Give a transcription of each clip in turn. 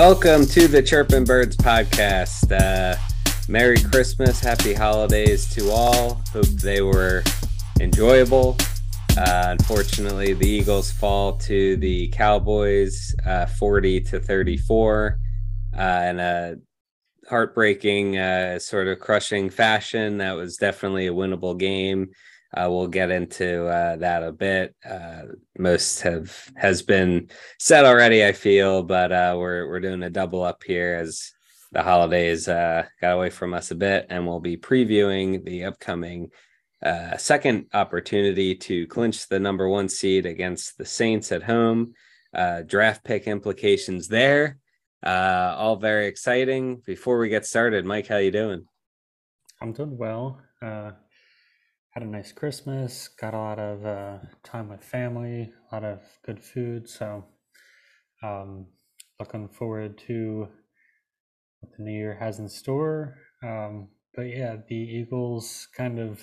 Welcome to the Chirping Birds podcast. Uh, Merry Christmas, Happy Holidays to all. Hope they were enjoyable. Uh, unfortunately, the Eagles fall to the Cowboys uh, 40 to 34 uh, in a heartbreaking, uh, sort of crushing fashion. That was definitely a winnable game. Uh, we'll get into uh, that a bit. Uh, most have has been said already, I feel, but uh, we're we're doing a double up here as the holidays uh, got away from us a bit, and we'll be previewing the upcoming uh, second opportunity to clinch the number one seed against the Saints at home. draft pick implications there, all very exciting. Before we get started, Mike, how you doing? I'm doing well had a nice Christmas, got a lot of uh, time with family, a lot of good food. So, um, looking forward to what the new year has in store. Um, but yeah, the Eagles kind of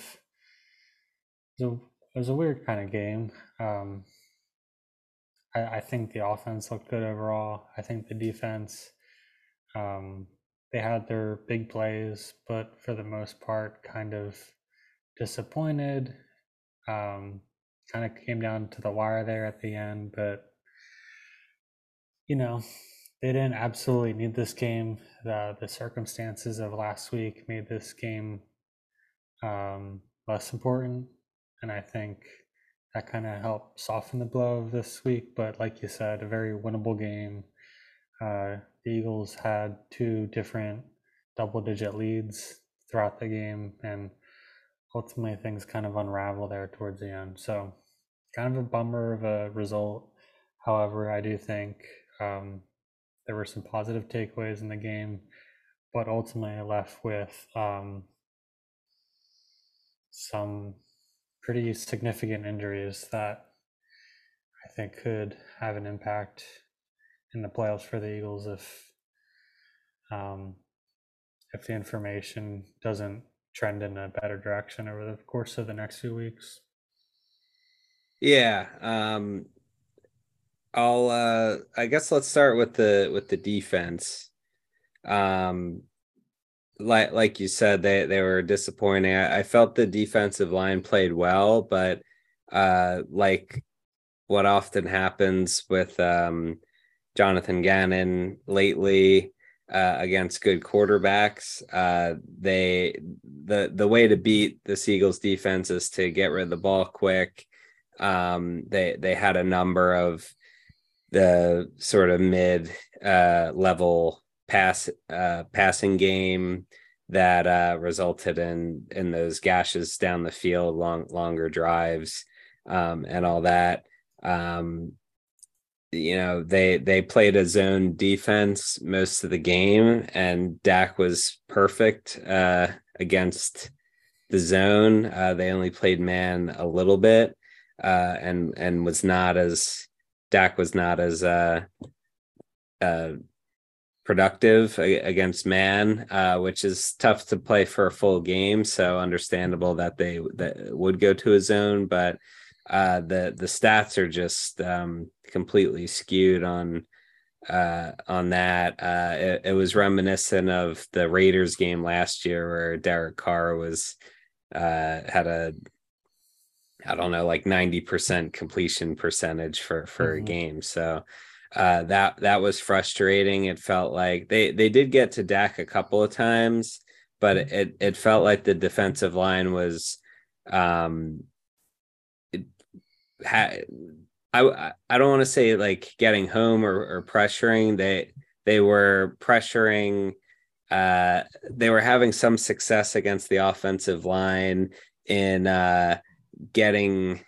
it was a, was a weird kind of game. Um, I, I, think the offense looked good overall. I think the defense, um, they had their big plays, but for the most part, kind of disappointed. Um, kind of came down to the wire there at the end, but you know, they didn't absolutely need this game. The the circumstances of last week made this game um, less important, and I think that kind of helped soften the blow of this week. But like you said, a very winnable game. Uh, the Eagles had two different double digit leads throughout the game, and ultimately things kind of unravel there towards the end. So kind of a bummer of a result. However, I do think um, there were some positive takeaways in the game, but ultimately I left with um, some pretty significant injuries that I think could have an impact in the playoffs for the Eagles if um, if the information doesn't trend in a better direction over the course of the next few weeks. Yeah. Um I'll uh I guess let's start with the with the defense. Um like like you said, they they were disappointing. I, I felt the defensive line played well, but uh like what often happens with um Jonathan Gannon lately, uh, against good quarterbacks. Uh, they the the way to beat the Seagulls defense is to get rid of the ball quick. Um, they they had a number of the sort of mid uh, level pass uh, passing game that uh, resulted in in those gashes down the field, long longer drives, um, and all that. Um, you know they they played a zone defense most of the game and Dak was perfect uh against the zone. Uh they only played man a little bit uh and and was not as Dak was not as uh uh productive against man uh which is tough to play for a full game. So understandable that they that would go to a zone but uh, the the stats are just um, completely skewed on uh, on that. Uh, it, it, was reminiscent of the Raiders game last year where Derek Carr was uh, had a I don't know like ninety percent completion percentage for for mm-hmm. a game. So uh, that that was frustrating. It felt like they they did get to Dak a couple of times, but mm-hmm. it it felt like the defensive line was um ha- I I don't want to say like getting home or, or pressuring. They they were pressuring. Uh, they were having some success against the offensive line in uh, getting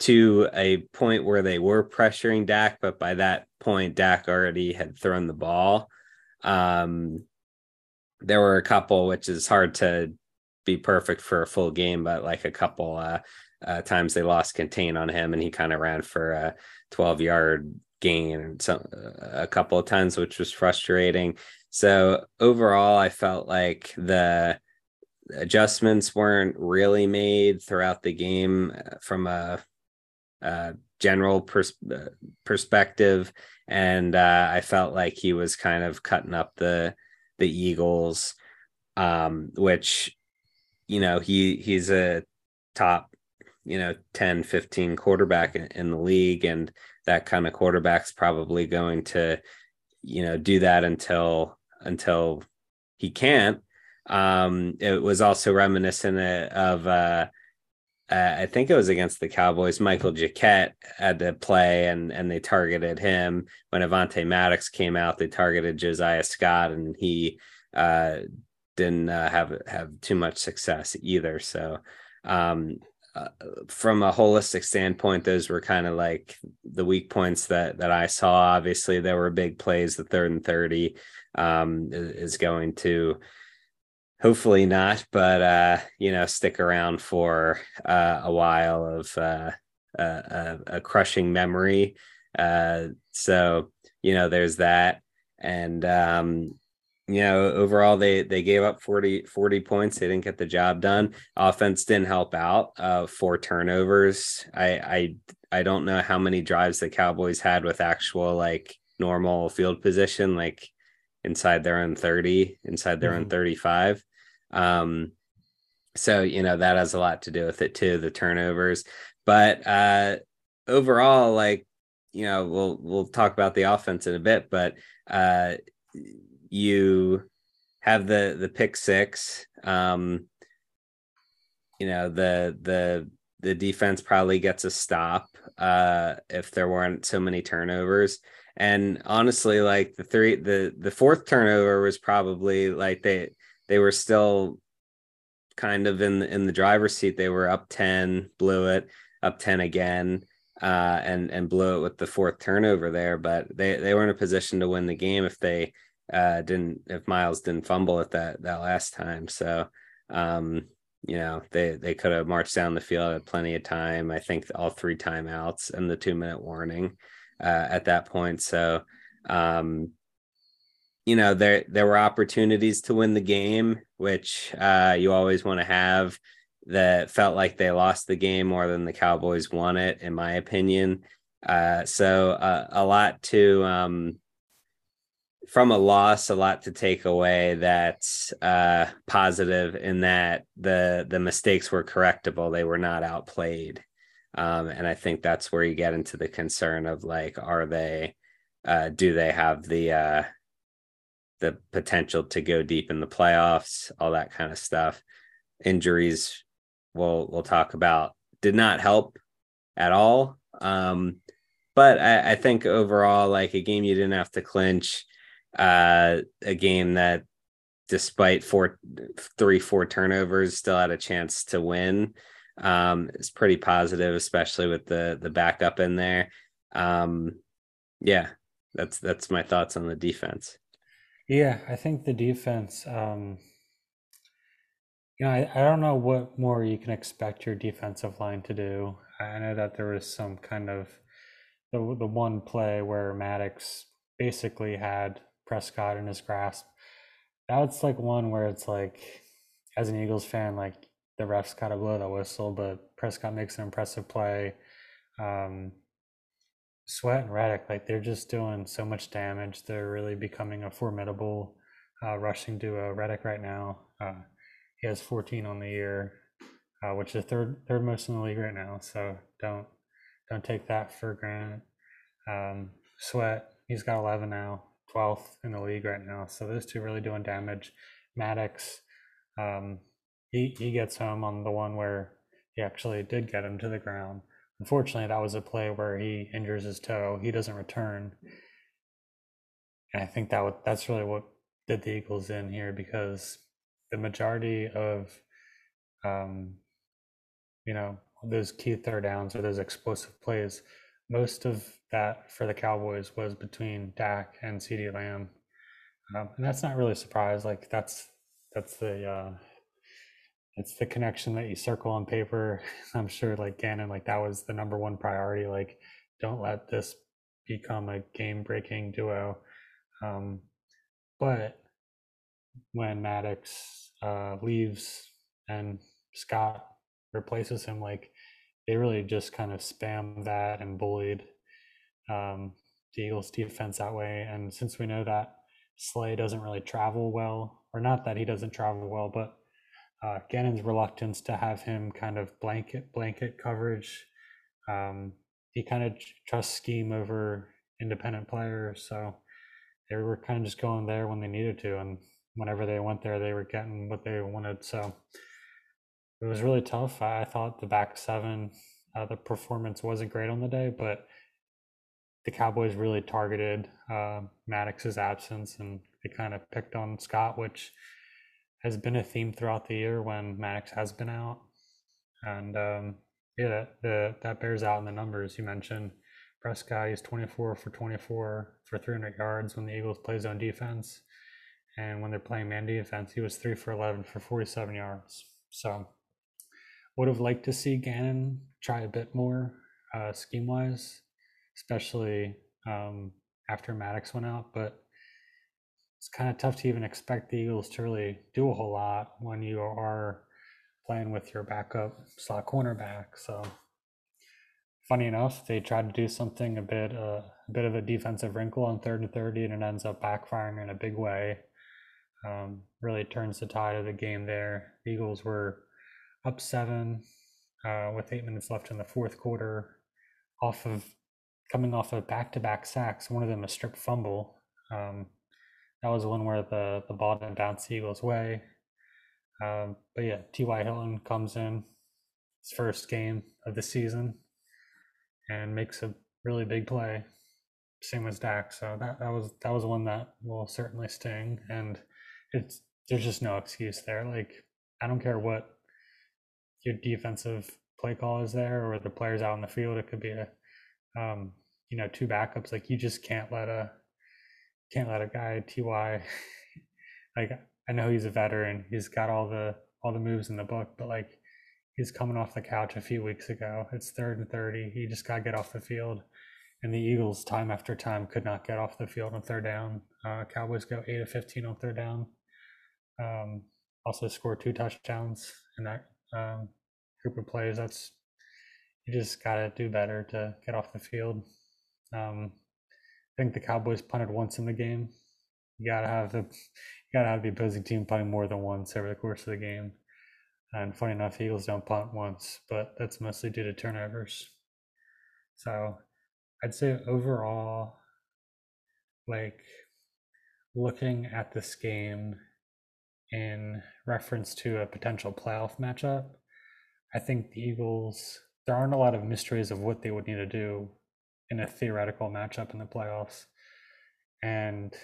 to a point where they were pressuring Dak, but by that point, Dak already had thrown the ball. Um, there were a couple, which is hard to be perfect for a full game, but like a couple uh, uh, times they lost contain on him, and he kind of ran for a 12 yard gain some a couple of times, which was frustrating. So overall, I felt like the adjustments weren't really made throughout the game uh, from a, a general pers- uh, perspective, and uh, I felt like he was kind of cutting up the the Eagles, um, which you know he he's a top you know 10 15 quarterback in, in the league and that kind of quarterback's probably going to you know do that until until he can't um it was also reminiscent of uh, uh I think it was against the Cowboys. Michael Jacquet had to play, and and they targeted him when Avonte Maddox came out. They targeted Josiah Scott, and he uh, didn't uh, have have too much success either. So, um, from a holistic standpoint, those were kind of like the weak points that that I saw. Obviously, there were big plays. The third and thirty um, is going to hopefully not, but uh, you know, stick around for uh, a while of uh, a, a, crushing memory. Uh, so you know, there's that, and um, you know overall they they gave up 40 40 points. They didn't get the job done. Offense didn't help out uh four turnovers. I i i don't know how many drives the cowboys had with actual like normal field position like inside their own 30 inside their mm-hmm. own 35 um so you know that has a lot to do with it too the turnovers. But uh overall like you know we'll we'll talk about the offense in a bit but uh you have the the pick six. Um, you know the the the defense probably gets a stop uh, if there weren't so many turnovers. And honestly, like the three the the fourth turnover was probably like they they were still kind of in the in the driver's seat. They were up ten, blew it, up ten again. Uh, and and blew it with the fourth turnover there, but they they were in a position to win the game if they uh, didn't if Miles didn't fumble at that that last time. So um, you know they they could have marched down the field at plenty of time. I think all three timeouts and the two minute warning uh, at that point. So um, you know there there were opportunities to win the game, which uh, you always want to have. That felt like they lost the game more than the Cowboys won it, in my opinion. Uh, so uh, a lot to um, from a loss a lot to take away that's uh, positive in that the the mistakes were correctable they were not outplayed. Um, and i think that's where you get into the concern of like are they uh, do they have the uh, the potential to go deep in the playoffs all that kind of stuff. Injuries we'll we'll talk about did not help at all. Um, but I, I think overall like a game you didn't have to clinch uh, a game that despite four three four turnovers still had a chance to win. Um it's pretty positive especially with the the backup in there. Um yeah that's that's my thoughts on the defense. Yeah i think the defense um you know I, I don't know what more you can expect your defensive line to do. I know that there was some kind of the, the one play where maddox basically had Prescott in his grasp. That's like one where it's like, as an Eagles fan, like the refs gotta blow the whistle, but Prescott makes an impressive play. Um, Sweat and Reddick, like they're just doing so much damage. They're really becoming a formidable uh, rushing duo. Reddick right now, uh, he has 14 on the year, uh, which is third third most in the league right now. So don't don't take that for granted. Um, Sweat, he's got 11 now. 12th in the league right now. So those two really doing damage. Maddox, um, he, he gets home on the one where he actually did get him to the ground. Unfortunately, that was a play where he injures his toe. He doesn't return. And I think that would, that's really what did the Eagles in here because the majority of, um, you know, those key third downs or those explosive plays, most of that for the Cowboys was between Dak and CeeDee Lamb, um, and that's not really a surprise. Like that's that's the uh, it's the connection that you circle on paper. I'm sure like Gannon, like that was the number one priority. Like, don't let this become a game breaking duo. Um, but when Maddox uh, leaves and Scott replaces him, like they really just kind of spammed that and bullied um, the Eagles defense that way. And since we know that Slay doesn't really travel well, or not that he doesn't travel well, but uh, Gannon's reluctance to have him kind of blanket blanket coverage. Um, he kind of trusts scheme over independent players, so they were kind of just going there when they needed to, and whenever they went there, they were getting what they wanted. So it was really tough. I, thought the back seven, uh, the performance wasn't great on the day, but the Cowboys really targeted uh, Maddox's absence and they kind of picked on Scott, which has been a theme throughout the year when Maddox has been out. And um, yeah, the, that bears out in the numbers you mentioned. Prescott is 24 for 24 for 300 yards when the Eagles play zone defense. And when they're playing man defense, he was 3 for 11 for 47 yards. So would have liked to see Gannon try a bit more uh, scheme wise especially um, after Maddox went out. But it's kind of tough to even expect the Eagles to really do a whole lot when you are playing with your backup slot cornerback. So funny enough, they tried to do something a bit uh, a bit of a defensive wrinkle on third and thirty, and it ends up backfiring in a big way. Um, really turns the tide of the game there. The Eagles were up seven uh, with eight minutes left in the fourth quarter, off of coming off of back-to-back sacks. One of them a strip fumble. Um, that was one where the the ball didn't bounce Eagles' way. Um, but yeah, T.Y. Hilton comes in his first game of the season and makes a really big play. Same as Dak. So that, that was that was one that will certainly sting. And it's there's just no excuse there. Like I don't care what your defensive play call is there or the players out in the field. It could be a um, you know two backups like you just can't let a can't let a guy ty like i know he's a veteran he's got all the all the moves in the book but like he's coming off the couch a few weeks ago it's third and 30 he just got to get off the field and the eagles time after time could not get off the field on third down uh, cowboys go 8 of 15 on third down um, also scored two touchdowns in that um, group of plays that's you just got to do better to get off the field um, I think the Cowboys punted once in the game. You gotta have the you gotta have the opposing team punting more than once over the course of the game. And funny enough, Eagles don't punt once, but that's mostly due to turnovers. So I'd say overall, like looking at this game in reference to a potential playoff matchup, I think the Eagles, there aren't a lot of mysteries of what they would need to do in a theoretical matchup in the playoffs. And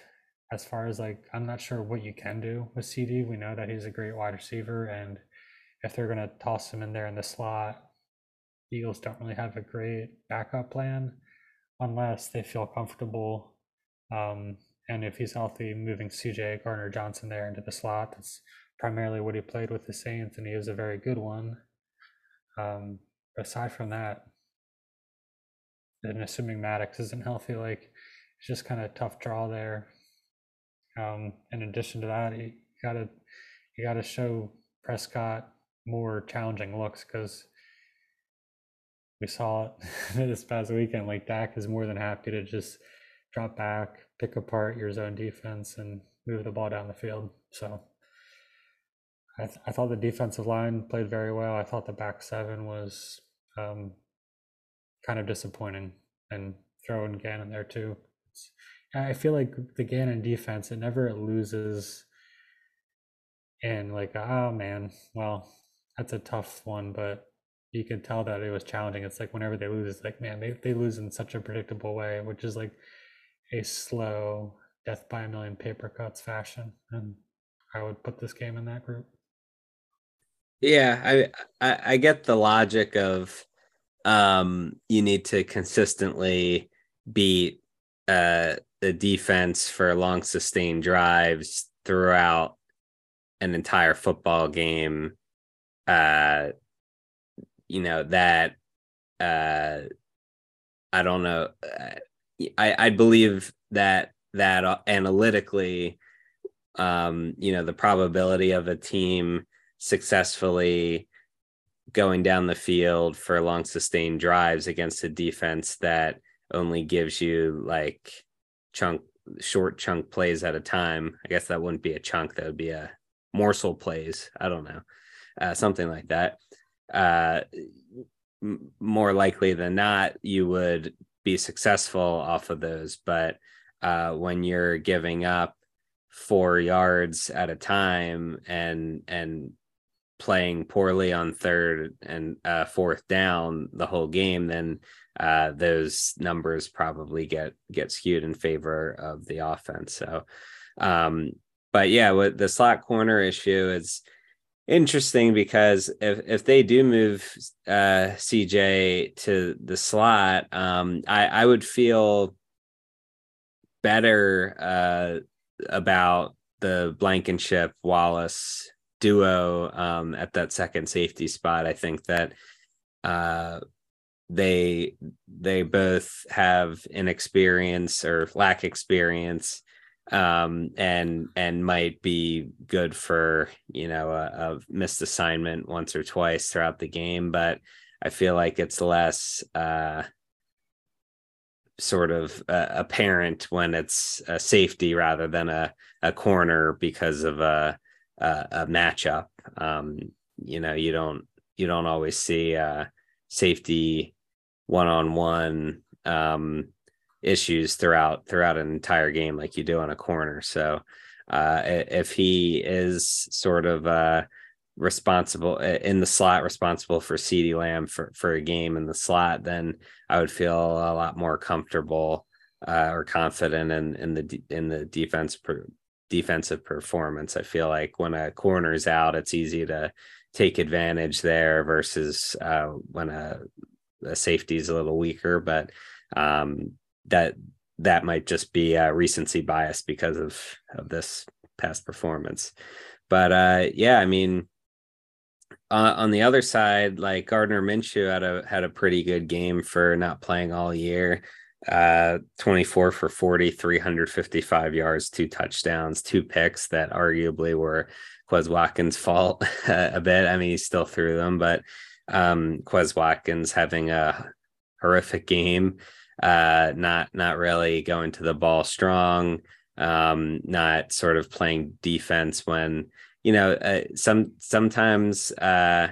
as far as like, I'm not sure what you can do with CeeDee. We know that he's a great wide receiver, and if they're going to toss him in there in the slot, the Eagles don't really have a great backup plan unless they feel comfortable. Um, and if he's healthy, moving CJ Gardner Johnson there into the slot, that's primarily what he played with the Saints, and he was a very good one. Um, aside from that, and assuming Maddox isn't healthy, like it's just kind of tough draw there. Um, in addition to that, you gotta you gotta show Prescott more challenging looks because we saw it this past weekend. Like Dak is more than happy to just drop back, pick apart your zone defense, and move the ball down the field. So I, th- I thought the defensive line played very well. I thought the back seven was um, kind of disappointing and throwing Gannon there too. It's, I feel like the Gannon defense, it never loses. And like, oh man, well, that's a tough one, but you could tell that it was challenging. It's like whenever they lose, it's like, man, they, they lose in such a predictable way, which is like a slow death by a million paper cuts fashion. And I would put this game in that group. Yeah, I, I, I get the logic of um, you need to consistently beat uh, the defense for long sustained drives throughout an entire football game. Uh, you know that uh, I don't know. I I believe that that uh, analytically, um, you know, the probability of a team successfully going down the field for long sustained drives against a defense that only gives you like chunk short chunk plays at a time. I guess that wouldn't be a chunk, that would be a morsel plays. I don't know. Uh, something like that. Uh, m- more likely than not, you would be successful off of those. But uh, when you're giving up four yards at a time and and playing poorly on third and uh, fourth down the whole game, then uh, those numbers probably get get skewed in favor of the offense. So, um, but yeah, with the slot corner issue is interesting because if if they do move uh, CJ to the slot, um, I I would feel better uh, about the Blankenship Wallace duo um, at that second safety spot. I think that uh, they they both have inexperience or lack experience um, and and might be good for you know a, a, missed assignment once or twice throughout the game but i feel like it's less uh, sort of uh, apparent when it's a safety rather than a, a corner because of a a, a matchup. Um, you know you don't you don't always see uh, safety one-on-one um, issues throughout throughout an entire game like you do on a corner. So uh, if he is sort of uh, responsible in the slot, responsible for CeeDee Lamb for for a game in the slot, then I would feel a lot more comfortable uh, or confident in in the in the defense per, defensive performance. I feel like when a corner is out, it's easy to take advantage there versus uh, when a, a safety is a little weaker. But um, that that might just be a recency bias because of of this past performance. But uh, yeah, I mean, uh, on the other side, like Gardner Minshew had a had a pretty good game for not playing all year. Uh, 24 for 40, 355 yards, two touchdowns, two picks that arguably were Quez Watkins' fault a bit. I mean, he still threw them, but um, Quez Watkins having a horrific game uh, not not really going to the ball strong, um, not sort of playing defense when you know uh, some sometimes uh,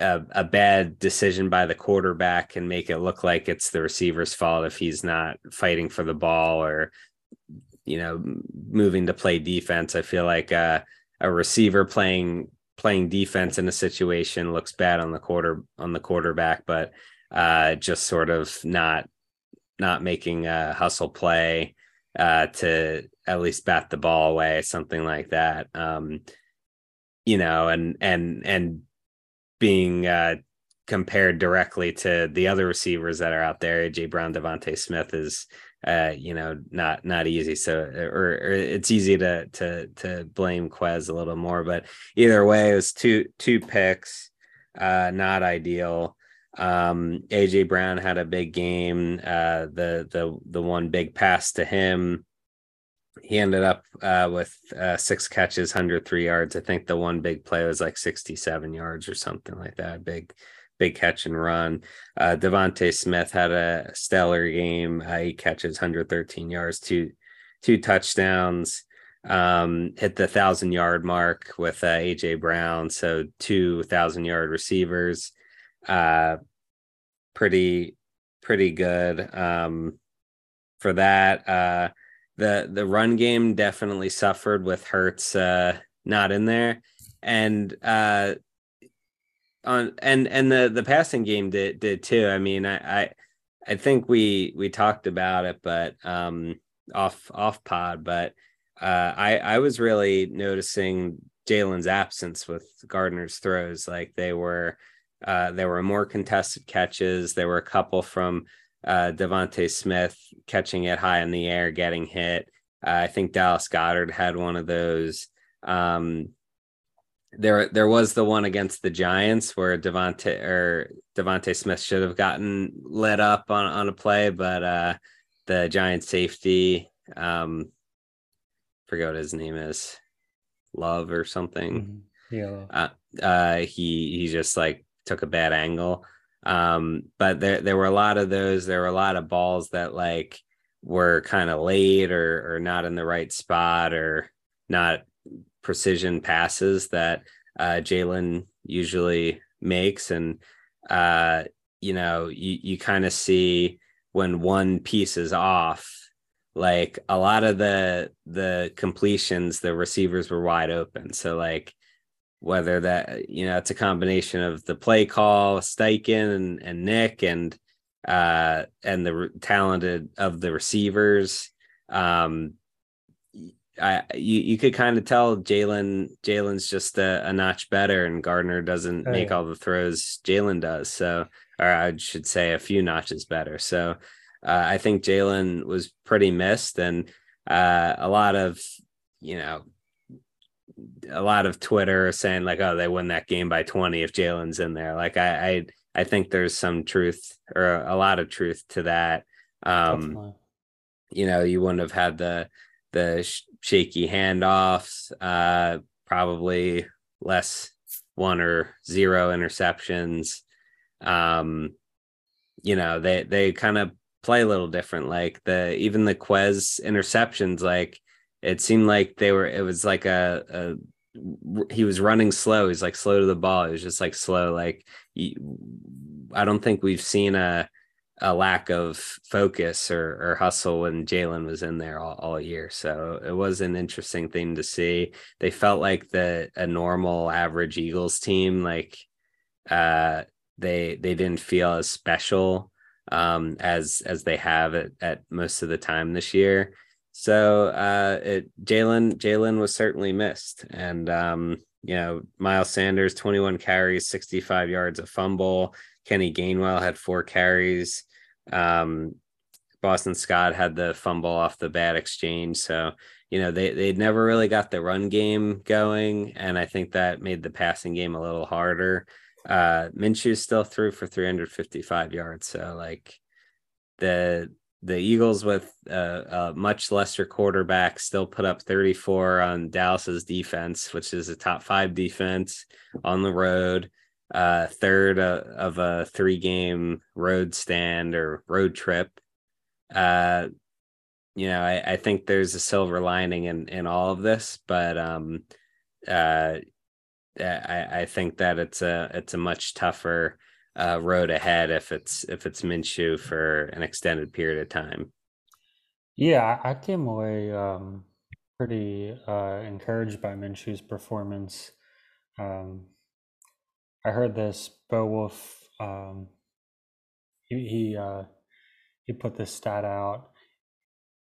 a, a bad decision by the quarterback can make it look like it's the receiver's fault if he's not fighting for the ball or you know moving to play defense. I feel like uh, a receiver playing playing defense in a situation looks bad on the quarter on the quarterback, but uh, just sort of not not making a hustle play uh, to at least bat the ball away, something like that. Um, you know, and and and being uh, compared directly to the other receivers that are out there, AJ Brown, DeVonta Smith is uh, you know, not not easy. So, or, or, it's easy to to to blame Quez a little more, but either way, it was two two picks, uh, not ideal. Um, AJ Brown had a big game. Uh, the the the one big pass to him, he ended up uh, with uh, six catches, hundred three yards. I think the one big play was like sixty seven yards or something like that. Big big catch and run. Uh, DeVonta Smith had a stellar game. Uh, he catches hundred thirteen yards, two two touchdowns. Um, hit the thousand yard mark with uh, AJ Brown, so two thousand yard receivers uh pretty pretty good um for that. Uh the the run game definitely suffered with Hurts uh not in there. And uh on and and the the passing game did did too. I mean i i i think we we talked about it but um off off pod but uh i i was really noticing jalen's absence with gardner's throws. Like they were uh, there were more contested catches. There were a couple from uh, DeVonta Smith catching it high in the air, getting hit. Uh, I think Dallas Goedert had one of those. Um, there, there was the one against the Giants where Devonte or DeVonta Smith should have gotten lit up on on a play, but uh, the Giant safety, um, forget what his name is, Love or something. Mm-hmm. Yeah. Uh, uh, he he just like took a bad angle. Um, but there there were a lot of those. There were a lot of balls that like were kind of late or or not in the right spot or not precision passes that uh, Jalen usually makes, and uh, you know you you kind of see when one piece is off. Like a lot of the the completions, the receivers were wide open. So like whether that you know it's a combination of the play call, Steichen and, and Nick and uh and the re- talented of the receivers. Um I you, you could kind of tell Jalen Jalen's just a, a, notch better and Gardner doesn't oh, make yeah. all the throws Jalen does. So or I should say a few notches better. So uh, I think Jalen was pretty missed and uh, a lot of you know a lot of Twitter saying like, oh, they win that game by 20 if Jalen's in there. Like I, I, I think there's some truth or a lot of truth to that. Um, you know, you wouldn't have had the the sh- shaky handoffs, uh, probably less one or zero interceptions. Um, you know, they they kind of play a little different. Like the even the Quez interceptions, like it seemed like they were it was like a, a he was running slow he's like slow to the ball it was just like slow like i don't think we've seen a a lack of focus or, or hustle when Jalen was in there all, all year. So it was an interesting thing to see. They felt like the a normal average Eagles team, like uh they they didn't feel as special um as as they have at, at most of the time this year. So uh, it Jalen Jalen was certainly missed, and um, you know Miles Sanders 21 carries, 65 yards, a fumble. Kenny Gainwell had four carries. Um, Boston Scott had the fumble off the bad exchange. So, you know, they they never really got the run game going. And I think that made the passing game a little harder. Uh Minshew still threw for 355 yards. So like the the Eagles with a, a, much lesser quarterback still put up 34 on Dallas's defense, which is a top five defense on the road, uh, third uh, of a three game road stand or road trip. Uh, you know, I, I think there's a silver lining in, in all of this, but um, uh, I, I think that it's a it's a much tougher uh, road ahead if it's if it's Minshew for an extended period of time. Yeah, I came away um, pretty uh, encouraged by Minshew's performance. Um, I heard this Bo Wulf. Um, he he, uh, he put this stat out.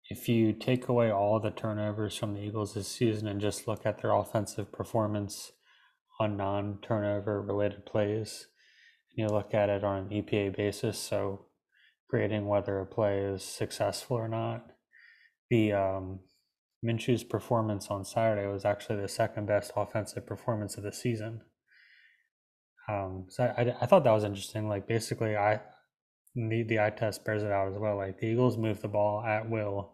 If you take away all the turnovers from the Eagles this season and just look at their offensive performance on non-turnover related plays, you look at it on an EPA basis, so grading whether a play is successful or not. The um, Minshew's performance on Saturday was actually the second best offensive performance of the season. Um, so I, I, I thought that was interesting. Like basically, I the the eye test bears it out as well. Like the Eagles move the ball at will,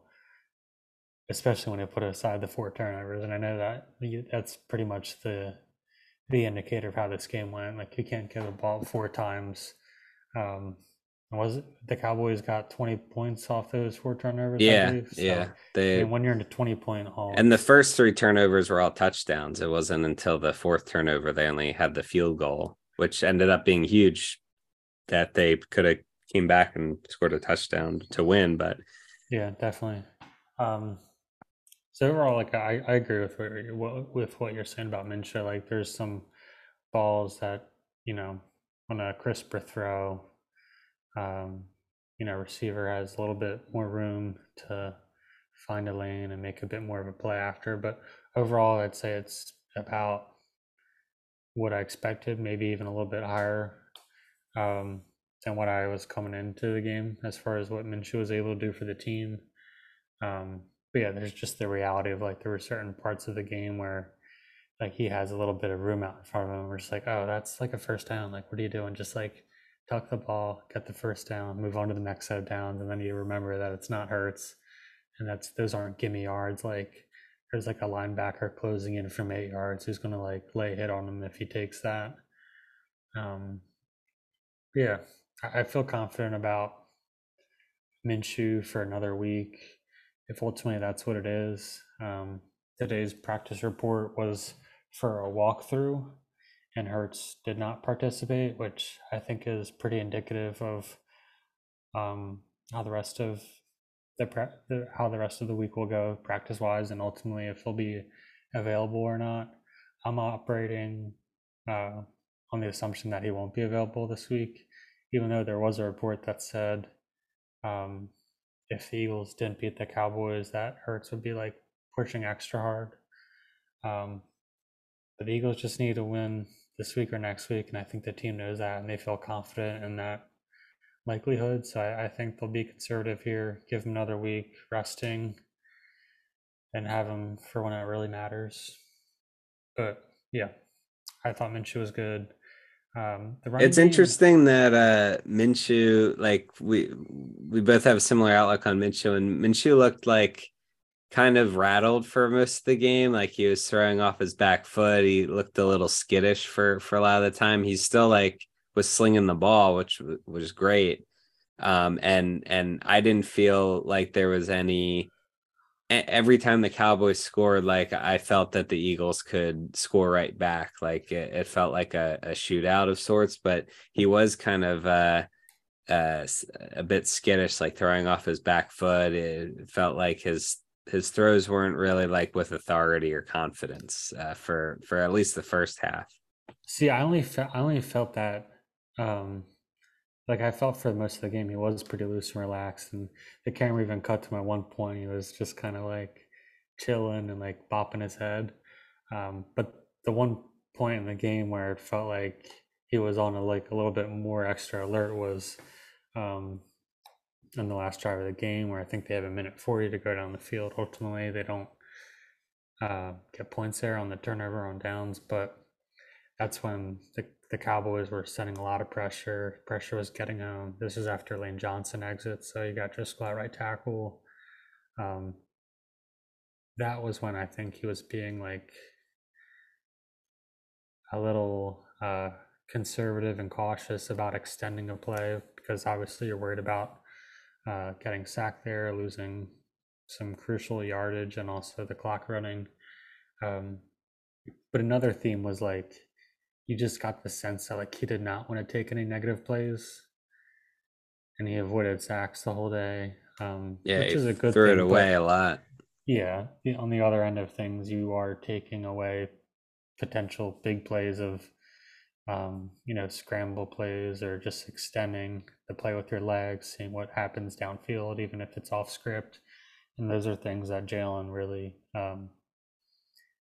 especially when they put aside the four turnovers. And I know that that's pretty much the the indicator of how this game went. Like you can't get the ball four times. Um, was it the Cowboys got 20 points off those four turnovers? Yeah, so, yeah. They I mean, when you're in a 20 point hole, and the first three turnovers were all touchdowns. It wasn't until the fourth turnover they only had the field goal, which ended up being huge. That they could have came back and scored a touchdown to win, but yeah, definitely. Um, so overall, like I, I agree with what with what you're saying about Minshew. Like there's some balls that you know on a crisper throw, um, you know, receiver has a little bit more room to find a lane and make a bit more of a play after. But overall, I'd say it's about what I expected, maybe even a little bit higher um, than what I was coming into the game as far as what Minshew was able to do for the team. Um, but yeah, there's just the reality of like there were certain parts of the game where like he has a little bit of room out in front of him. We're just like, oh, that's like a first down. Like, what are you doing? Just like tuck the ball, get the first down, move on to the next set of downs, and then you remember that it's not Hurts, and that's those aren't gimme yards. Like there's like a linebacker closing in from eight yards who's gonna like lay hit on him if he takes that. Um, Yeah, I feel confident about Minshew for another week. If ultimately that's what it is. Um, today's practice report was for a walkthrough, and Hurts did not participate, which I think is pretty indicative of um, how the rest of the, the how the rest of the week will go practice wise, and ultimately if he'll be available or not. I'm operating uh, on the assumption that he won't be available this week, even though there was a report that said um, if the Eagles didn't beat the Cowboys, that Hurts would be like pushing extra hard. Um, but the Eagles just need to win this week or next week, and I think the team knows that, and they feel confident in that likelihood. So I, I think they'll be conservative here, give them another week resting, and have them for when it really matters. But yeah, I thought Minshew was good. Um, it's game... interesting that uh, Minshew, like we we both have a similar outlook on Minshew, and Minshew looked like kind of rattled for most of the game. Like he was throwing off his back foot. He looked a little skittish for for a lot of the time. He's still like was slinging the ball, which was great. Um, and and I didn't feel like there was any every time the Cowboys scored, like I felt that the Eagles could score right back. Like it, it felt like a, a, shootout of sorts, but he was kind of uh, uh, a bit skittish, like throwing off his back foot. It felt like his his throws weren't really like with authority or confidence uh, for for at least the first half. See, I only fe- I only felt that um like I felt for most of the game he was pretty loose and relaxed, and the camera even cut to him at one point. He was just kind of like chilling and like bopping his head. Um, but the one point in the game where it felt like he was on a like a little bit more extra alert was um, in the last drive of the game, where I think they have a minute forty to go down the field. Ultimately, they don't uh, get points there on the turnover on downs, but that's when the the Cowboys were sending a lot of pressure. Pressure was getting on. This is after Lane Johnson exits, so you got Driscoll at right tackle. Um, that was when I think he was being like a little uh, conservative and cautious about extending a play because obviously you're worried about uh, getting sacked there, losing some crucial yardage, and also the clock running. Um, but another theme was like you just got the sense that like he did not want to take any negative plays, and he avoided sacks the whole day. Um, yeah, which is a good threw thing, it away a lot. Yeah, on the other end of things, you are taking away potential big plays of, um, you know, scramble plays or just extending the play with your legs, seeing what happens downfield, even if it's off script. And those are things that Jalen really um,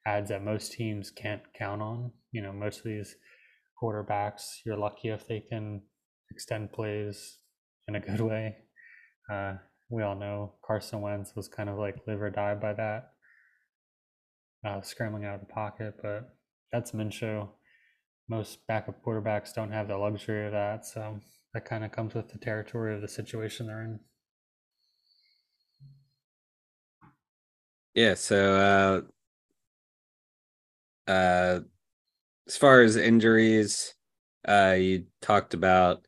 adds that most teams can't count on. You know, most of these quarterbacks, you're lucky if they can extend plays in a good way. Uh, we all know Carson Wentz was kind of like live or die by that, uh, scrambling out of the pocket, but that's Minshew. Most backup quarterbacks don't have the luxury of that, so that kind of comes with the territory of the situation they're in. Yeah, so uh, uh, as far as injuries, uh, you talked about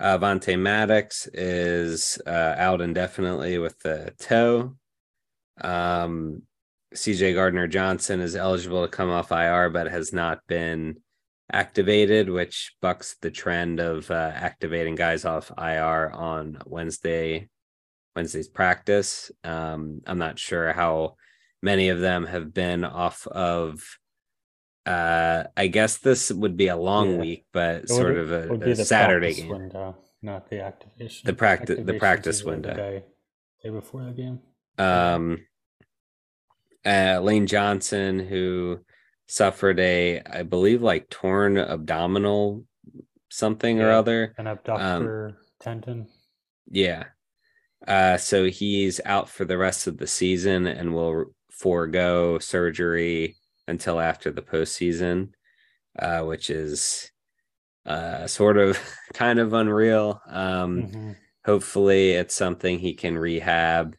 uh, Vontae Maddox is uh, out indefinitely with the toe. Um, CJ Gardner Johnson is eligible to come off IR, but has not been activated, which bucks the trend of uh, activating guys off IR on Wednesday, Wednesday's practice. Um, I'm not sure how many of them have been off of uh, I guess this would be a long yeah. week, but sort of a, a Saturday game. Window, not the activation. The practice, the practice window. The day, day before the game. Um, uh, Lane Johnson, who suffered a, I believe, like torn abdominal something yeah, or other, an abductor um, tendon. Yeah. Uh, so he's out for the rest of the season and will forego surgery until after the postseason, uh, which is uh, sort of kind of unreal. Um, mm-hmm. Hopefully, it's something he can rehab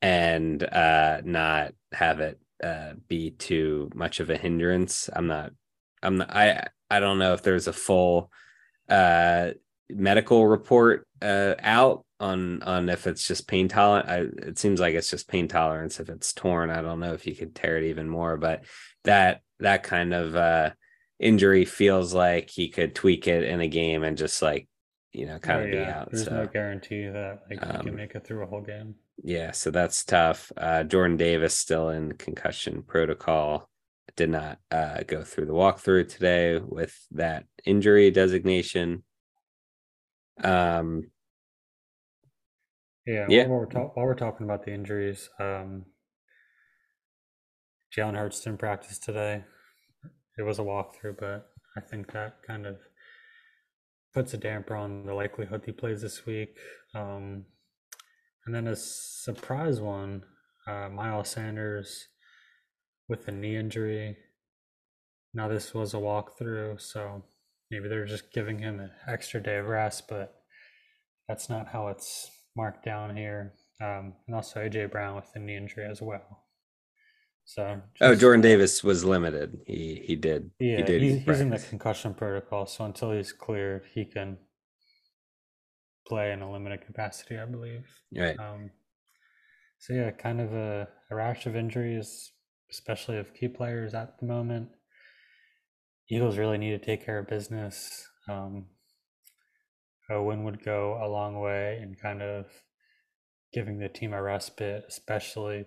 and uh, not have it uh, be too much of a hindrance. I'm not. I'm not. I. I don't know if there's a full uh, medical report uh, out on on if it's just pain tolerant. I, it seems like it's just pain tolerance. If it's torn, I don't know if you could tear it even more, but that that kind of uh, injury feels like he could tweak it in a game and just like you know kind oh, of yeah. be out. There's so, no guarantee that like um, he can um, make it through a whole game. Yeah, so that's tough. Uh, Jordan Davis still in concussion protocol. Did not uh, go through the walkthrough today with that injury designation. Um, yeah, yeah. While we're, ta- while we're talking about the injuries, um, Jalen Hurts didn't practice today. It was a walkthrough, but I think that kind of puts a damper on the likelihood he plays this week. Um, and then a surprise one, uh, Miles Sanders with a knee injury. Now this was a walkthrough, so maybe they're just giving him an extra day of rest, but that's not how it's marked down here. Um, and also AJ Brown with the knee injury as well. So oh, just, oh, Jordan Davis was limited. He he did. Yeah, he did he's, he's in the concussion protocol. So until he's cleared, he can play in a limited capacity, I believe. Right. Um, so yeah, kind of a, a rash of injuries, especially of key players at the moment. Eagles really need to take care of business. Um, a win would go a long way in kind of giving the team a respite, especially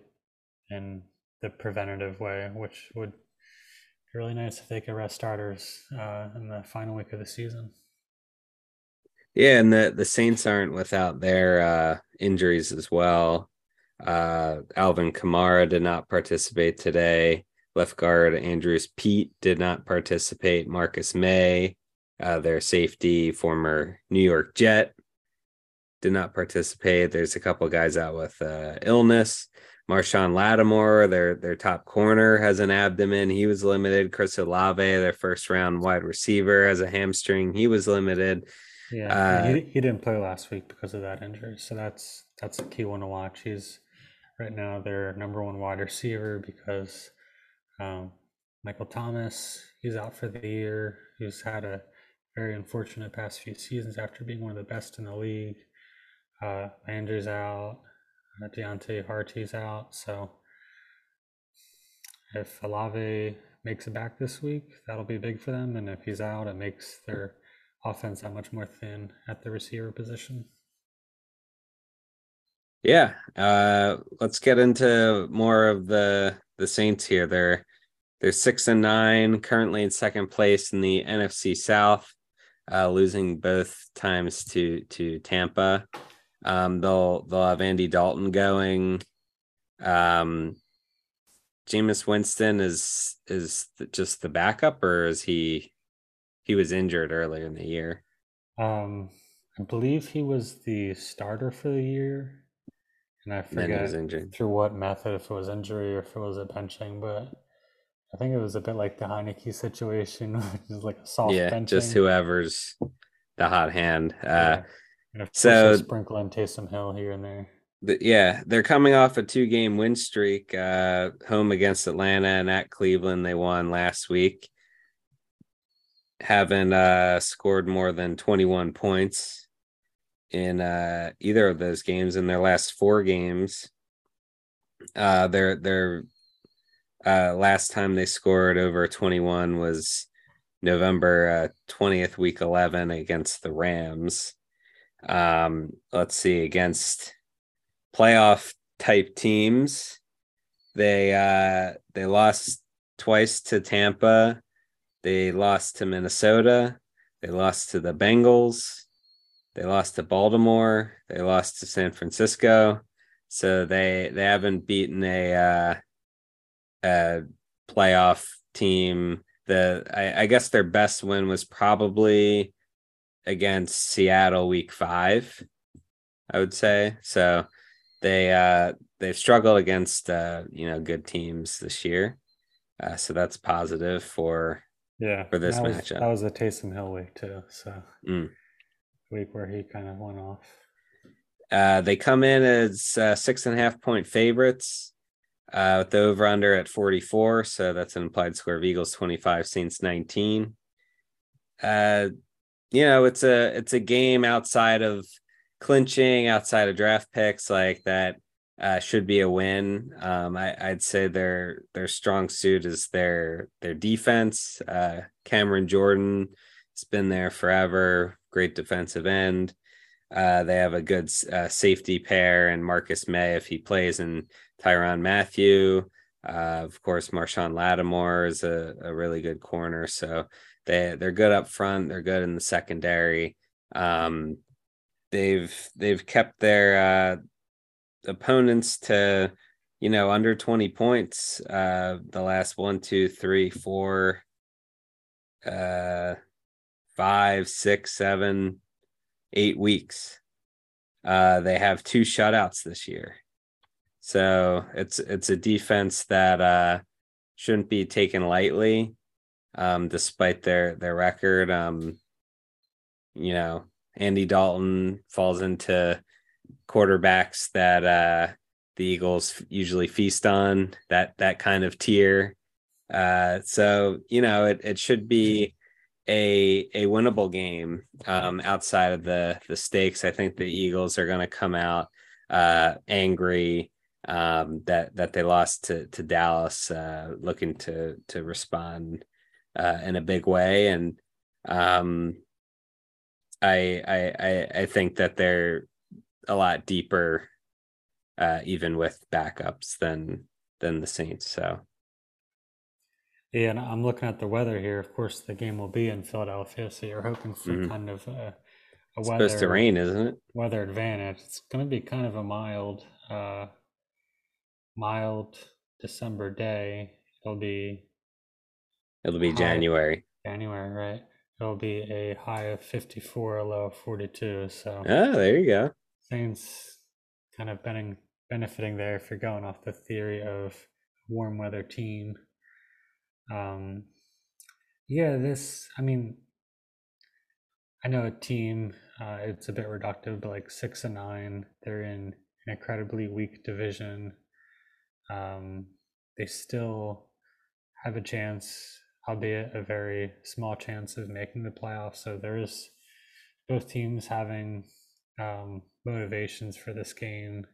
in the preventative way, which would be really nice if they could rest starters uh, in the final week of the season. Yeah, and the the Saints aren't without their uh, injuries as well. Uh, Alvin Kamara did not participate today. Left guard Andrus Peat did not participate. Marcus Maye, uh, their safety, former New York Jet, did not participate. There's a couple guys out with uh, illness. Marshon Lattimore, their their top corner, has an abdomen. He was limited. Chris Olave, their first round wide receiver, has a hamstring. He was limited. Yeah, uh, he, he didn't play last week because of that injury. So that's that's a key one to watch. He's right now their number one wide receiver because um, Michael Thomas he's out for the year. He's had a very unfortunate past few seasons after being one of the best in the league. Uh, Landry's out. Uh, Deonte Harty's out. So if Olave makes it back this week, that'll be big for them. And if he's out, it makes their offense that much more thin at the receiver position. Yeah, uh, let's get into more of the the Saints here. They're they're six and nine, currently in second place in the NFC South, uh, losing both times to to Tampa. Um, they'll they'll have Andy Dalton going. Um, Jameis Winston is is just the backup, or is he he was injured earlier in the year. Um, I believe he was the starter for the year, and I forget through what method, if it was injury or if it was a benching, but I think it was a bit like the Heinicke situation, which is like a soft yeah, benching. just whoever's the hot hand. Uh, yeah. so sprinkle in Taysom Hill here and there. The, yeah, they're coming off a two-game win streak. Uh, home against Atlanta and at Cleveland, they won last week haven't uh, scored more than 21 points in uh, either of those games in their last four games. Uh, their their uh, last time they scored over 21 was November uh, 20th, week 11 against the Rams. Um, let's see, against playoff type teams, they uh, they lost twice to Tampa they lost to Minnesota. They lost to the Bengals. They lost to Baltimore. They lost to San Francisco. So they they haven't beaten a uh, a playoff team. The I, I guess their best win was probably against Seattle week five, I would say. So they uh they've struggled against uh you know good teams this year. Uh, so that's positive for yeah, for this that was, matchup. That was a Taysom Hill week too. So mm. week where he kind of went off. Uh, they come in as uh, six and a half point favorites uh, with the over under at 44. So that's an implied score of Eagles 25, Saints 19. Uh, you know, it's a it's a game outside of clinching, outside of draft picks, like that uh, should be a win. Um, I, I'd say their their strong suit is their their defense. Uh, Cameron Jordan has been there forever. Great defensive end. Uh, they have a good uh, safety pair and Marcus Maye if he plays, and Tyrann Mathieu. Uh, of course, Marshon Lattimore is a, a really good corner. So they they're good up front. They're good in the secondary. Um, they've they've kept their uh, opponents to you know under 20 points uh the last one two three four uh five six seven eight weeks. Uh, they have two shutouts this year, so it's it's a defense that uh, shouldn't be taken lightly, um, despite their their record. Um, you know, Andy Dalton falls into quarterbacks that uh, the Eagles usually feast on that that kind of tier. Uh, so you know, it it should be a a winnable game um, outside of the the stakes. I think the Eagles are going to come out uh, angry um, that that they lost to to Dallas, uh, looking to to respond uh, in a big way, and um, I, I I I think that they're a lot deeper, uh, even with backups than than the Saints. So yeah, and I'm looking at the weather here. Of course, the game will be in Philadelphia, so you're hoping for mm-hmm. kind of a, a weather supposed to rain, isn't it? Weather advantage. It's going to be kind of a mild, uh, mild December day. It'll be. It'll be high, January. January, right? It'll be a high of 54, a low of 42. So. Oh, there you go. Saints kind of benefiting benefiting there if you're going off the theory of warm weather team um, yeah, this, I mean, I know a team, uh, it's a bit reductive, but like six and nine, they're in an incredibly weak division. Um, they still have a chance, albeit a very small chance of making the playoffs. So there is both teams having um, motivations for this game.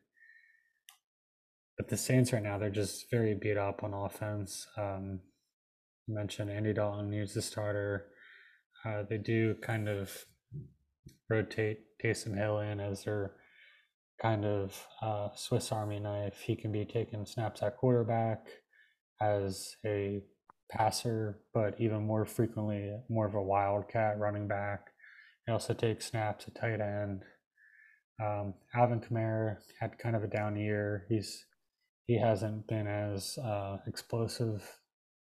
But the Saints right now, they're just very beat up on offense. Um, mentioned Andy Dalton needs the starter. Uh, they do kind of rotate Taysom Hill in as their kind of uh, Swiss Army knife. He can be taking snaps at quarterback as a passer, but even more frequently, more of a wildcat running back. He also takes snaps at tight end. Um, Alvin Kamara had kind of a down year. He's he hasn't been as uh, explosive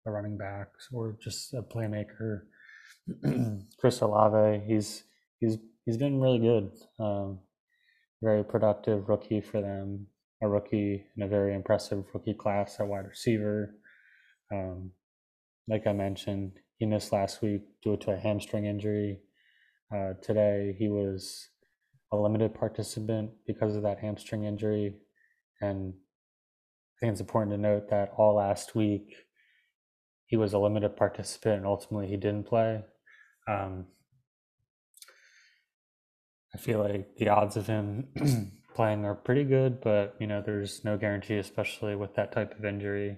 a running back or just a playmaker. Chris Olave, he's he's he's been really good. Um, very productive rookie for them. A rookie in a very impressive rookie class at wide receiver. Um, like I mentioned, he missed last week due to a hamstring injury. Uh, today, he was a limited participant because of that hamstring injury. And I think it's important to note that all last week, he was a limited participant and ultimately he didn't play. Um, I feel like the odds of him playing are pretty good, but you know, there's no guarantee, especially with that type of injury.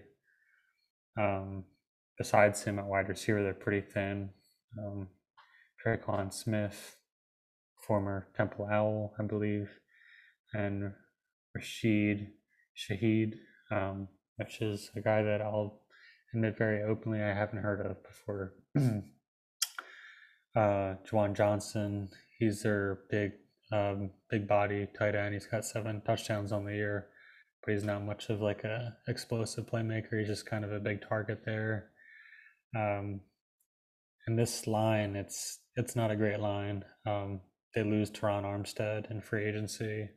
Um, besides him at wide receiver, they're pretty thin. Um, Tre'Quan Smith, former Temple Owl, I believe, and Rashid Shaheed, um, which is a guy that I'll admit very openly I haven't heard of before. uh, Juwan Johnson, he's their big, um, big body tight end. He's got seven touchdowns on the year, but he's not much of like a explosive playmaker. He's just kind of a big target there. Um, and this line, it's it's not a great line. Um, they lose Terron Armstead in free agency.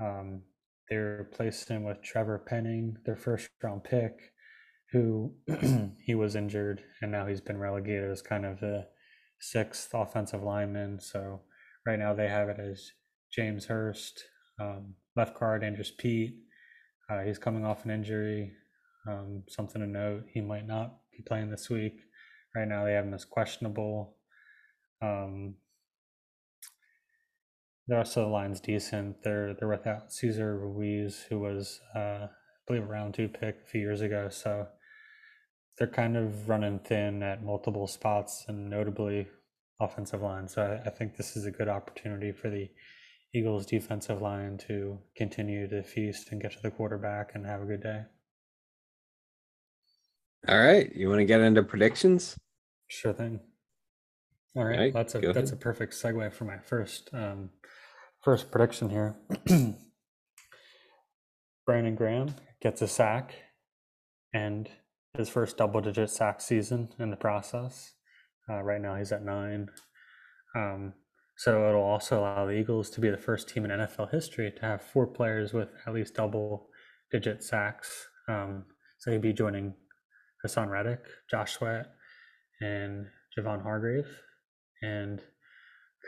Um, they replaced him with Trevor Penning, their first round pick who he was injured and now he's been relegated as kind of the sixth offensive lineman. So right now they have it as James Hurst, um, left guard Andrus Peat. Uh, he's coming off an injury. Um, something to note, he might not be playing this week. Right now they have him as questionable. Um, the rest of the line's decent. They're they're without Cesar Ruiz, who was uh, I believe a round two pick a few years ago. So they're kind of running thin at multiple spots, and notably offensive line. So I, I think this is a good opportunity for the Eagles defensive line to continue to feast and get to the quarterback and have a good day. All right, you want to get into predictions? Sure thing. All right, right, that's a that's a perfect segue for my first um, first prediction here. Brandon Graham gets a sack and his first double digit sack season in the process. Uh, right now he's at nine. Um, so it'll also allow the Eagles to be the first team in NFL history to have four players with at least double digit sacks. Um, so he'd be joining Haason Reddick, Josh Sweat, and Javon Hargrave. And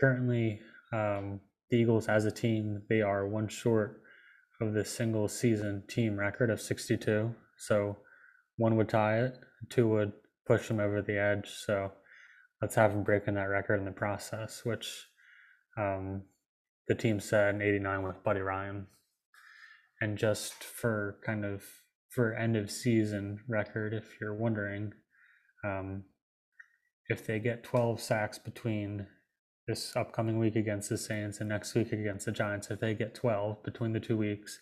currently, um, the Eagles as a team, they are one short of the single season team record of 62. So one would tie it, two would push them over the edge. So let's have them breaking that record in the process, which um, the team said in 89 with Buddy Ryan. And just for kind of for end of season record, if you're wondering, um, if they get 12 sacks between this upcoming week against the Saints and next week against the Giants, if they get 12 between the two weeks,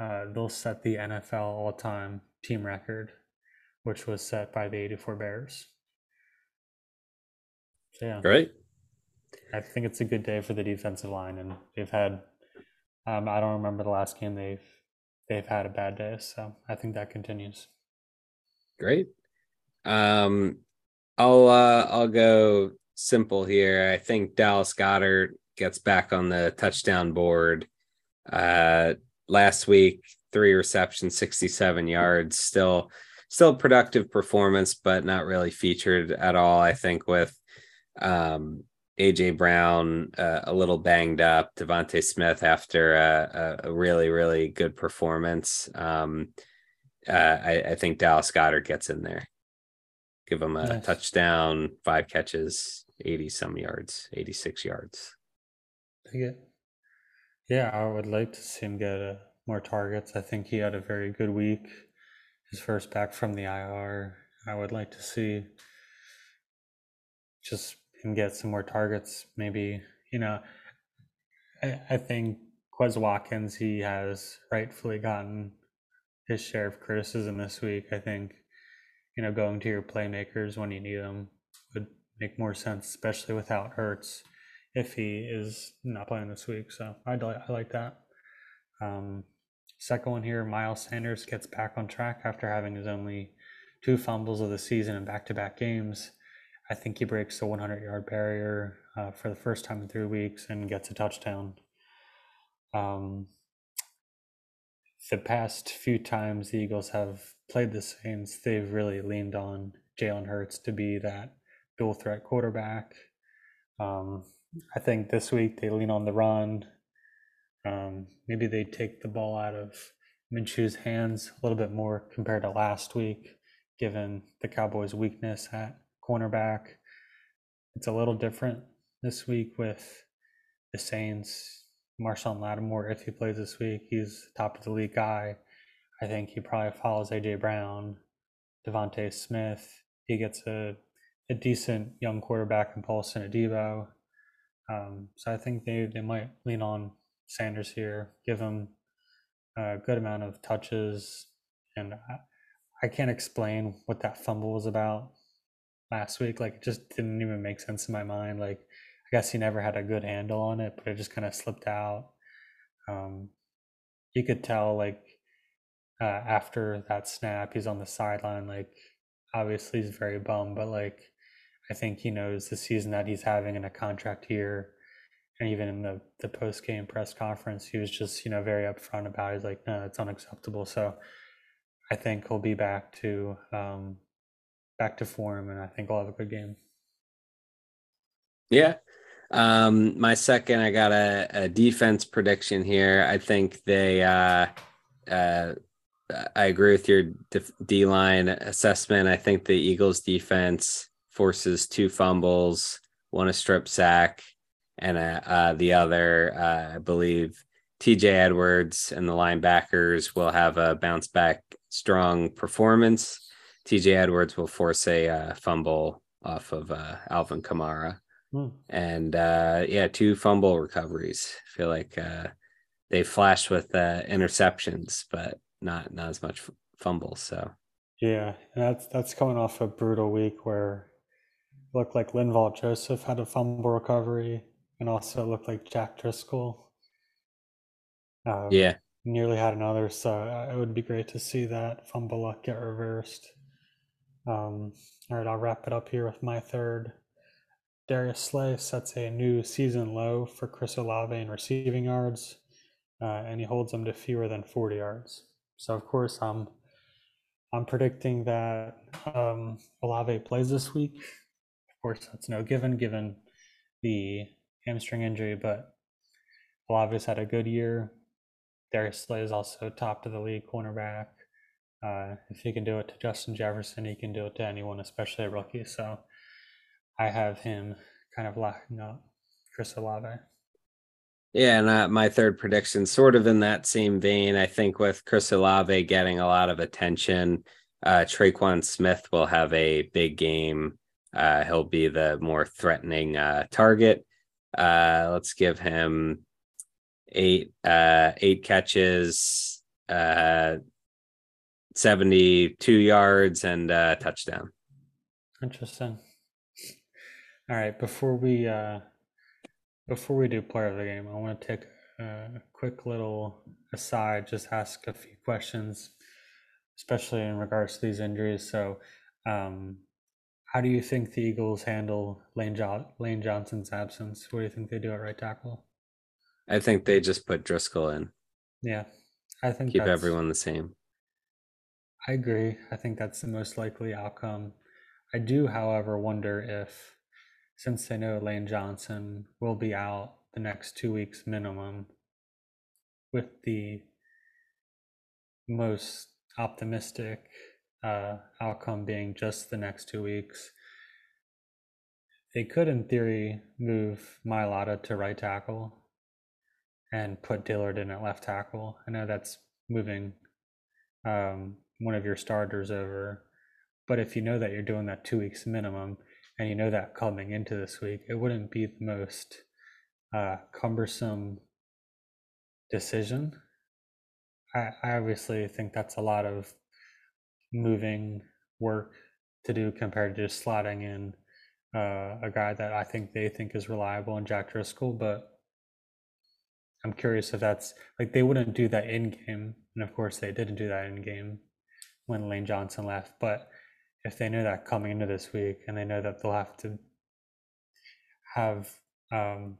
uh, they'll set the NFL all time team record, which was set by the 84 Bears. So, yeah. Great. I think it's a good day for the defensive line, and they've had. Um, I don't remember the last game they've they've had a bad day, so I think that continues. Great. Um, I'll uh, I'll go simple here. I think Dallas Goedert gets back on the touchdown board. Uh, last week, three receptions, sixty-seven yards. Still, still productive performance, but not really featured at all. I think with um, AJ Brown uh, a little banged up, DeVonta Smith after a, a, a really really good performance. Um, uh, I, I think Dallas Goedert gets in there. Give him a Nice. touchdown, five catches, 80 some yards, 86 yards. Take it. Yeah, I would like to see him get uh, more targets. I think he had a very good week. First back from the IR. I would like to see just him get some more targets. Maybe, you know, I, I think Quez Watkins, he has rightfully gotten his share of criticism this week. I think, you know, going to your playmakers when you need them would make more sense, especially without Hurts if he is not playing this week. So I, I like that. Um, second one here, Miles Sanders gets back on track after having his only two fumbles of the season in back-to-back games. I think he breaks the 100-yard barrier uh, for the first time in three weeks and gets a touchdown. Um, the past few times the Eagles have played the Saints, they've really leaned on Jalen Hurts to be that dual threat quarterback. Um, I think this week they lean on the run. Um, maybe they take the ball out of Minshew's hands a little bit more compared to last week, given the Cowboys' weakness at cornerback. It's a little different this week with the Saints. Marshon Lattimore, if he plays this week, he's top of the league guy. I think he probably follows AJ Brown, DeVonta Smith. He gets a, a decent young quarterback in Paulson Adebo. Um, so I think they, they might lean on Sanders here, give him a good amount of touches. And I, I can't explain what that fumble was about last week. Like it just didn't even make sense in my mind. Like I guess he never had a good handle on it, but it just kind of slipped out. Um, you could tell like uh, after that snap, he's on the sideline. Like obviously he's very bummed, but like I think he knows the season that he's having in a contract year. And even in the, the post game press conference, he was just, you know, very upfront about it. He's like, no, it's unacceptable. So I think he'll be back to um, back to form and I think we'll have a good game. Yeah. Um, my second, I got a, a defense prediction here. I think they, uh, uh, I agree with your D line assessment. I think the Eagles defense forces two fumbles, one a strip sack, and uh, uh, the other, uh, I believe, TJ Edwards and the linebackers will have a bounce back strong performance. TJ Edwards will force a uh, fumble off of uh, Alvin Kamara. Hmm. And uh, yeah, two fumble recoveries. I feel like uh, they flashed with uh, interceptions, but not not as much fumbles. So yeah, that's that's coming off a brutal week where it looked like Linval Joseph had a fumble recovery, and also looked like Jack Driscoll. Um, yeah, nearly had another. So uh, it would be great to see that fumble luck get reversed. Um, all right, I'll wrap it up here with my third. Darius Slay sets a new season low for Chris Olave in receiving yards, uh, and he holds them to fewer than 40 yards. So of course, I'm I'm predicting that um, Olave plays this week. Of course, that's no given given the hamstring injury, but Olave's had a good year. Darius Slay is also top of the league cornerback. Uh, if he can do it to Justin Jefferson, he can do it to anyone, especially a rookie. So I have him kind of locking up Chris Olave. Yeah, and uh, my third prediction, sort of in that same vein, I think with Chris Olave getting a lot of attention, uh, Tre'Quan Smith will have a big game. Uh, he'll be the more threatening uh, target. Uh, let's give him eight uh, eight catches, uh, 72 yards and touchdown. Interesting. All right, before we uh before we do player of the game, I want to take a quick little aside, just ask a few questions, especially in regards to these injuries. So, um, how do you think the Eagles handle Lane, jo- Lane Johnson's absence? What do you think they do at right tackle? I think they just put Driscoll in. Yeah, I think keep everyone the same. I agree. I think that's the most likely outcome. I do, however, wonder if, since they know Lane Johnson will be out the next two weeks minimum, with the most optimistic uh, outcome being just the next two weeks, they could, in theory, move Mailata to right tackle and put Dillard in at left tackle. I know that's moving um, one of your starters over. But if you know that you're doing that two weeks minimum and you know that coming into this week, it wouldn't be the most uh, cumbersome decision. I, I obviously think that's a lot of moving work to do compared to just slotting in uh, a guy that I think they think is reliable in Jack Driscoll. But I'm curious if that's like they wouldn't do that in game, and of course they didn't do that in game when Lane Johnson left. But if they know that coming into this week and they know that they'll have to have, um,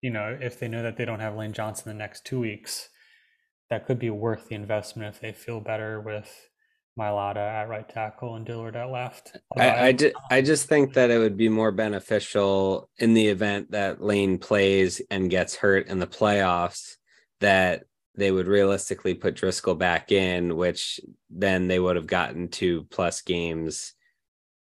you know, if they know that they don't have Lane Johnson the next two weeks, that could be worth the investment if they feel better with Mailata at right tackle and Dillard at left. I, I, ju- I just think that it would be more beneficial in the event that Lane plays and gets hurt in the playoffs that they would realistically put Driscoll back in, which then they would have gotten two plus games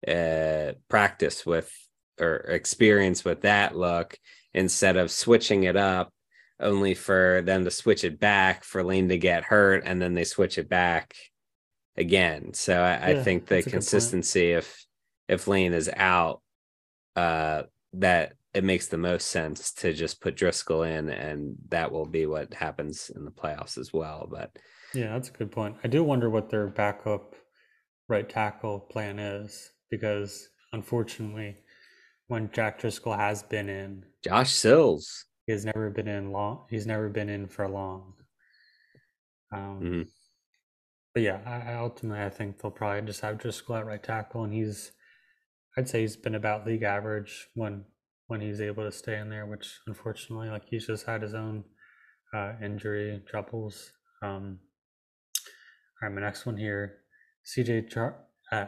uh, practice with or experience with that look instead of switching it up only for them to switch it back for Lane to get hurt and then they switch it back again. So I, yeah, I think the consistency if if Lane is out, uh, that it makes the most sense to just put Driscoll in, and that will be what happens in the playoffs as well. But yeah, that's a good point. I do wonder what their backup right tackle plan is because unfortunately, when Jack Driscoll has been in, Josh Sills, he has never been in long. He's never been in for long. Um, mm-hmm. But yeah, I, ultimately I think they'll probably just have Driscoll at right tackle, and he's, I'd say he's been about league average when when he's able to stay in there, which unfortunately, like he's just had his own uh, injury troubles. Um, all right, my next one here, CJ Char- uh,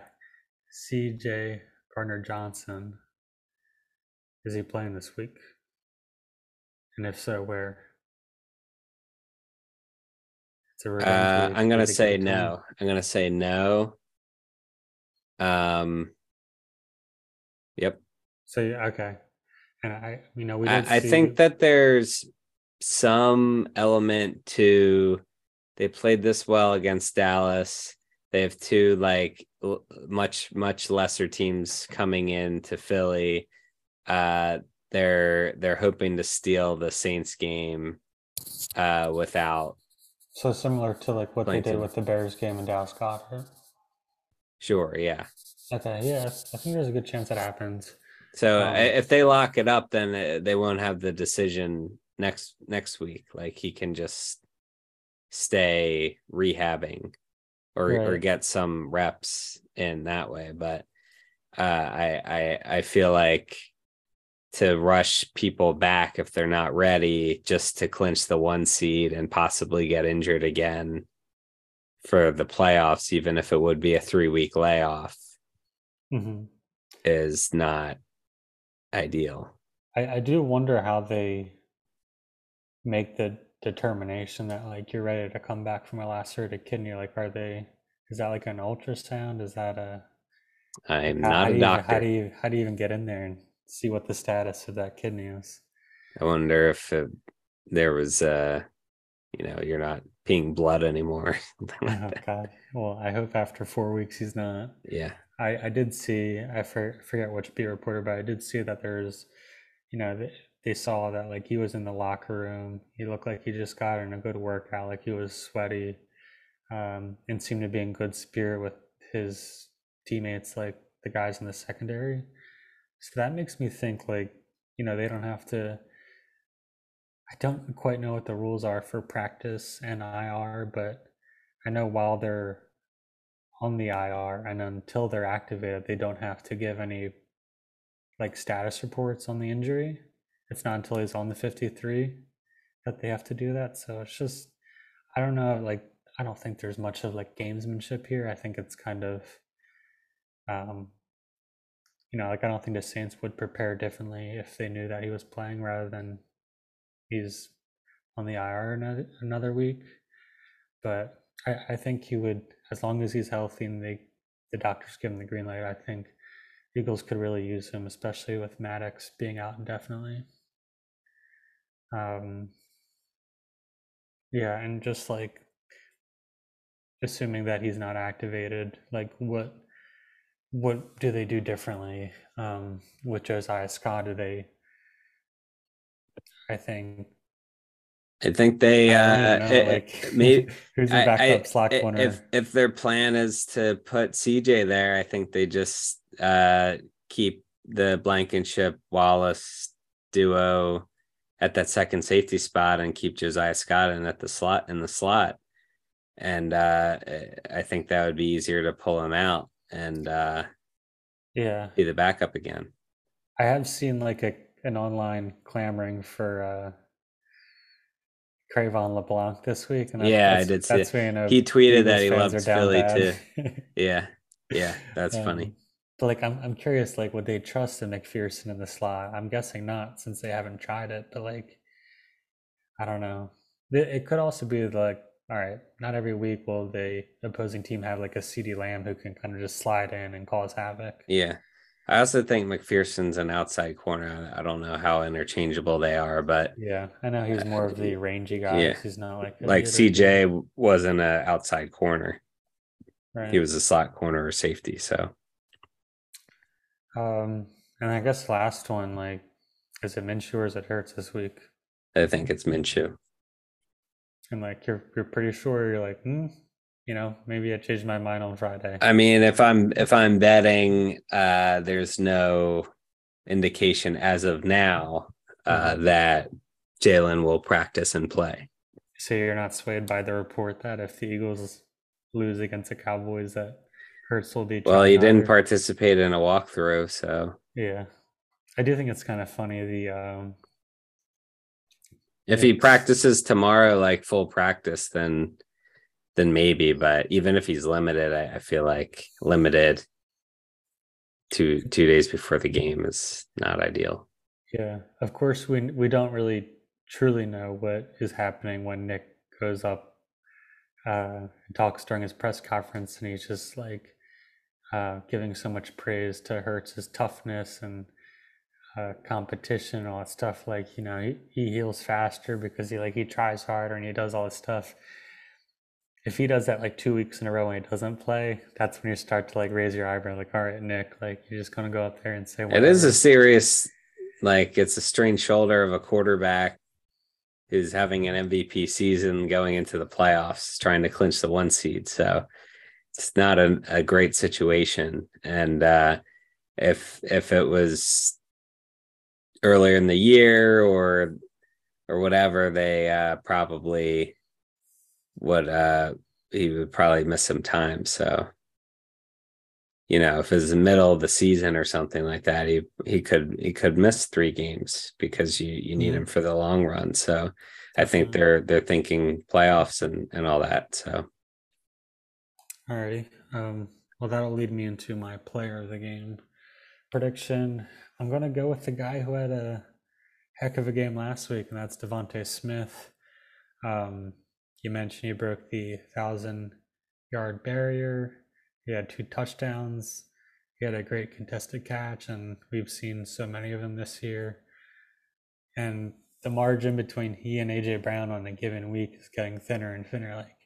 CJ Gardner Johnson. Is he playing this week? And if so, where? Uh, I'm gonna say no. I'm gonna say no. Um. Yep. So okay, And I, you know, we. I, I think that there's some element to they played this well against Dallas. They have two like much much lesser teams coming in to Philly. Uh, they're they're hoping to steal the Saints game uh, without. So similar to like what they did with the Bears game in Dallas Goedert. Sure. Yeah. Okay. Yeah, I think there's a good chance that happens. So um, if they lock it up, then uh, they won't have the decision next next week. Like he can just stay rehabbing or right. or get some reps in that way. But uh, I I I feel like to rush people back if they're not ready just to clinch the one seed and possibly get injured again for the playoffs, even if it would be a three week layoff, mm-hmm. is not ideal. I, I do wonder how they make the determination that like you're ready to come back from a lacerated kidney. Like, are they? Is that like an ultrasound? Is that a? I'm not how a doctor. How do you how do you even get in there and see what the status of that kidney is? I wonder if it, there was uh you know you're not peeing blood anymore. oh God! Well, I hope after four weeks he's not. Yeah. I I did see I for, forget which beat reporter, but I did see that there's, you know, they, they saw that like he was in the locker room. He looked like he just got in a good workout. Like he was sweaty, um, and seemed to be in good spirit with his teammates, like the guys in the secondary. So that makes me think like, you know, they don't have to I don't quite know what the rules are for practice and IR, but I know while they're on the IR and until they're activated, they don't have to give any like status reports on the injury. It's not until he's on the 53 that they have to do that. So it's just, I don't know, like, I don't think there's much of like gamesmanship here. I think it's kind of, um, you know, like I don't think the Saints would prepare differently if they knew that he was playing rather than he's on the IR another, week. But I, I think he would, as long as he's healthy and they, the doctors give him the green light, I think Eagles could really use him, especially with Maddox being out indefinitely. Um, yeah, and just like assuming that he's not activated, like what what do they do differently um, with Josiah Scott? Do they I think. I think they uh know, it, like, maybe who's your backup I, slot corner. If if their plan is to put CJ there, I think they just uh keep the Blankenship Wallace duo at that second safety spot and keep Josiah Scott in at the slot in the slot. And uh I think that would be easier to pull him out and uh yeah be the backup again. I have seen like a an online clamoring for uh Cre'Von LeBlanc this week. And yeah, I did see it. He tweeted that he loves Philly too. yeah, yeah, that's um, funny. But like, I'm I'm curious, like, would they trust a McPhearson in the slot? I'm guessing not, since they haven't tried it. But like, I don't know. It, it could also be like, all right, not every week will the opposing team have like a CeeDee Lamb who can kind of just slide in and cause havoc. Yeah, I also think McPhearson's an outside corner. I don't know how interchangeable they are, but yeah, I know he's more of the rangy guy. Yeah. He's not like like CJ wasn't an outside corner. Right. He was a slot corner or safety. So, um, and I guess last one, like, is it Minshew or is it Hurts this week? I think it's Minshew. And like, you're you're pretty sure you're like, hmm, you know maybe i changed my mind on friday. I mean if i'm if i'm betting uh there's no indication as of now uh mm-hmm. that jalen will practice and play. So you're not swayed by the report that if the eagles lose against the cowboys that hurts will be well he didn't participate in a walkthrough so. Yeah. I do think it's kind of funny the um if he practices tomorrow like full practice then then maybe. But even if he's limited, I, I feel like limited two two days before the game is not ideal. Yeah, of course we we don't really truly know what is happening when Nick goes up uh, talks during his press conference, and he's just like uh, giving so much praise to Hurts' toughness and uh, competition and all that stuff. Like you know, he, he heals faster because he like he tries harder and he does all this stuff. If he does that like two weeks in a row and he doesn't play, that's when you start to like raise your eyebrow, like, all right, Nick, like you're just gonna go up there and say. Whatever. It is a serious, like it's a strained shoulder of a quarterback who's having an MVP season going into the playoffs, trying to clinch the one seed. So it's not a, a great situation. And uh, if if it was earlier in the year or or whatever, they uh, probably would uh, he would probably miss some time. So you know, if it's the middle of the season or something like that, he he could he could miss three games because you you need mm-hmm. him for the long run. So I think they're they're thinking playoffs and and all that. So alrighty. Um well that'll lead me into my player of the game prediction. I'm gonna go with the guy who had a heck of a game last week, and that's DeVonta Smith. Um, you mentioned he broke the thousand yard barrier. He had two touchdowns. He had a great contested catch, and we've seen so many of them this year. And the margin between he and AJ Brown on a given week is getting thinner and thinner. Like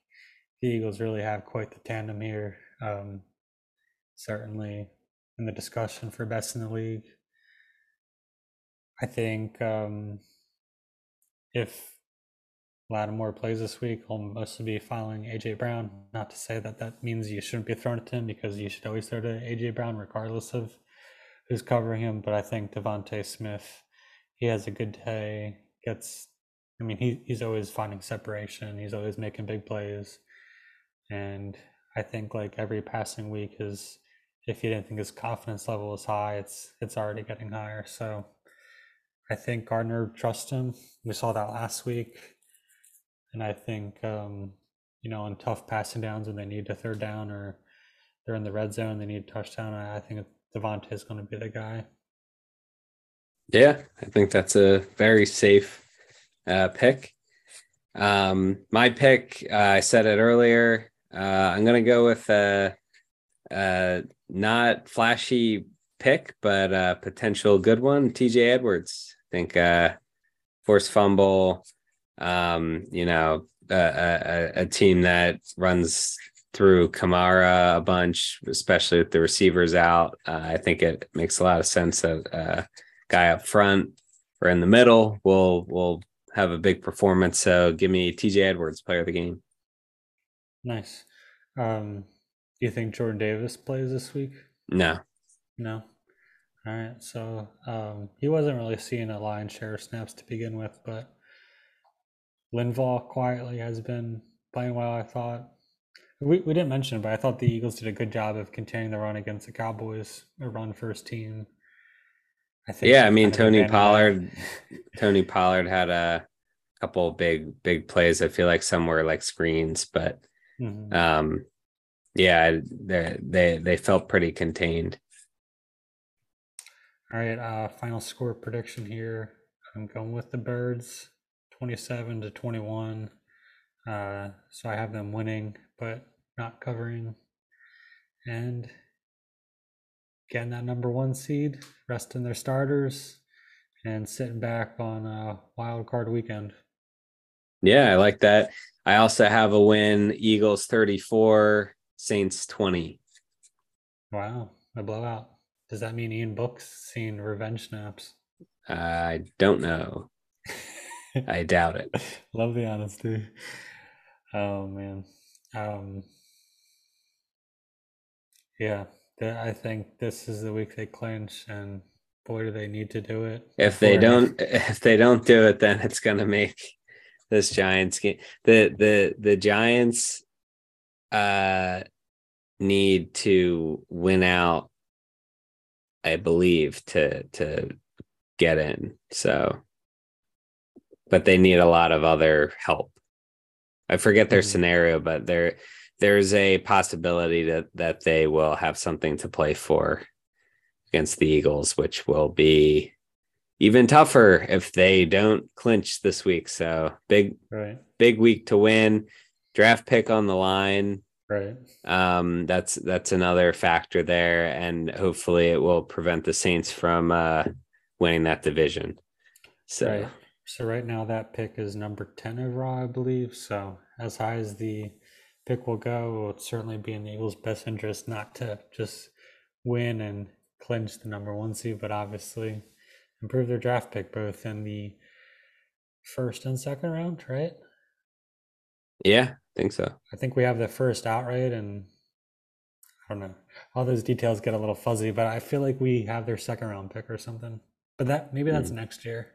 the Eagles really have quite the tandem here. Um, certainly in the discussion for best in the league. I think um, if Lattimore plays this week, I'll mostly be following AJ Brown. Not to say that that means you shouldn't be throwing it to him because you should always throw to AJ Brown regardless of who's covering him. But I think DeVonta Smith, he has a good day. Gets, I mean, he he's always finding separation. He's always making big plays, and I think like every passing week is, if you didn't think his confidence level was high, it's it's already getting higher. So. I think Gardner trusts him. We saw that last week and I think, um, you know, on tough passing downs when they need a third down or they're in the red zone, they need a touchdown. I, I think DeVonta is going to be the guy. Yeah, I think that's a very safe uh, pick. Um, my pick, uh, I said it earlier. Uh, I'm going to go with a, a not flashy pick, but a potential good one. TJ Edwards. I think uh, forced fumble, um, you know, a, a, a, team that runs through Kamara a bunch, especially with the receivers out. Uh, I think it makes a lot of sense that uh, guy up front or in the middle will will have a big performance. So give me TJ Edwards, player of the game. Nice. Um, do you think Jordan Davis plays this week? No. No. All right. So um, he wasn't really seeing a lion's share of snaps to begin with, but Linval quietly has been playing well, I thought. We, we didn't mention it, but I thought the Eagles did a good job of containing the run against the Cowboys, a run first team. I think yeah, I mean Tony Pollard Tony Pollard had a couple big big plays. I feel like some were like screens, but mm-hmm. um yeah, they they they felt pretty contained. All right, uh final score prediction here. I'm going with the birds. 27 to 21. Uh, so I have them winning, but not covering. And getting that number one seed, resting their starters, and sitting back on a wild card weekend. Yeah, I like that. I also have a win Eagles 34, Saints 20. Wow, a blowout. Does that mean Ian Book's seeing revenge snaps? I don't know. I doubt it. Love the honesty. Oh man. Um yeah, I think this is the week they clinch and boy do they need to do it. If they don't if they don't do it then it's going to make this Giants game the the the Giants uh need to win out I believe to to get in. So but they need a lot of other help. I forget their mm-hmm. scenario, but there there's a possibility that that they will have something to play for against the Eagles, which will be even tougher if they don't clinch this week. So big, right. big week to win. Draft pick on the line. Right. Um, that's that's another factor there, and hopefully it will prevent the Saints from uh, winning that division. So Right. So right now that pick is number 10 overall, I believe. So as high as the pick will go, it would certainly be in the Eagles' best interest not to just win and clinch the number one seed, but obviously improve their draft pick both in the first and second round, right? yeah, think so. I think we have the first outright, and I don't know. All those details get a little fuzzy, but I feel like we have their second round pick or something. But that maybe that's hmm. next year.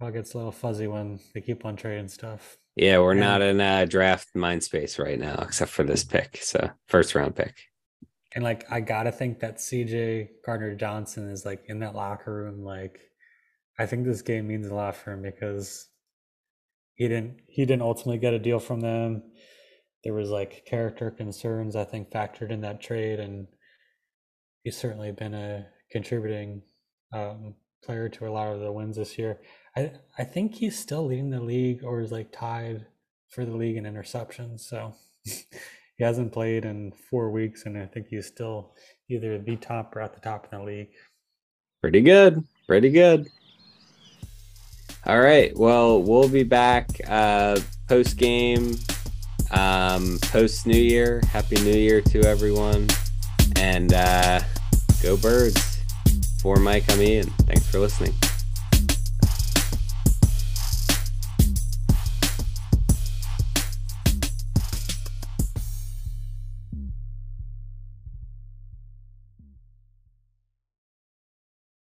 It all gets a little fuzzy when they keep on trading stuff. Yeah, we're And- not in a draft mind space right now, except for this pick. So first round pick. And like I gotta think that CJ Gardner Johnson is like in that locker room. Like I think this game means a lot for him because he didn't he didn't ultimately get a deal from them. There was like character concerns I think factored in that trade, and he's certainly been a contributing um, player to a lot of the wins this year. I I think he's still leading the league or is like tied for the league in interceptions. So he hasn't played in four weeks, and I think he's still either the top or at the top in the league. Pretty good. Pretty good. All right. Well, we'll be back uh, post game, um, post New Year. Happy New Year to everyone. And uh, go birds. For Mike, I'm Ian. Thanks for listening.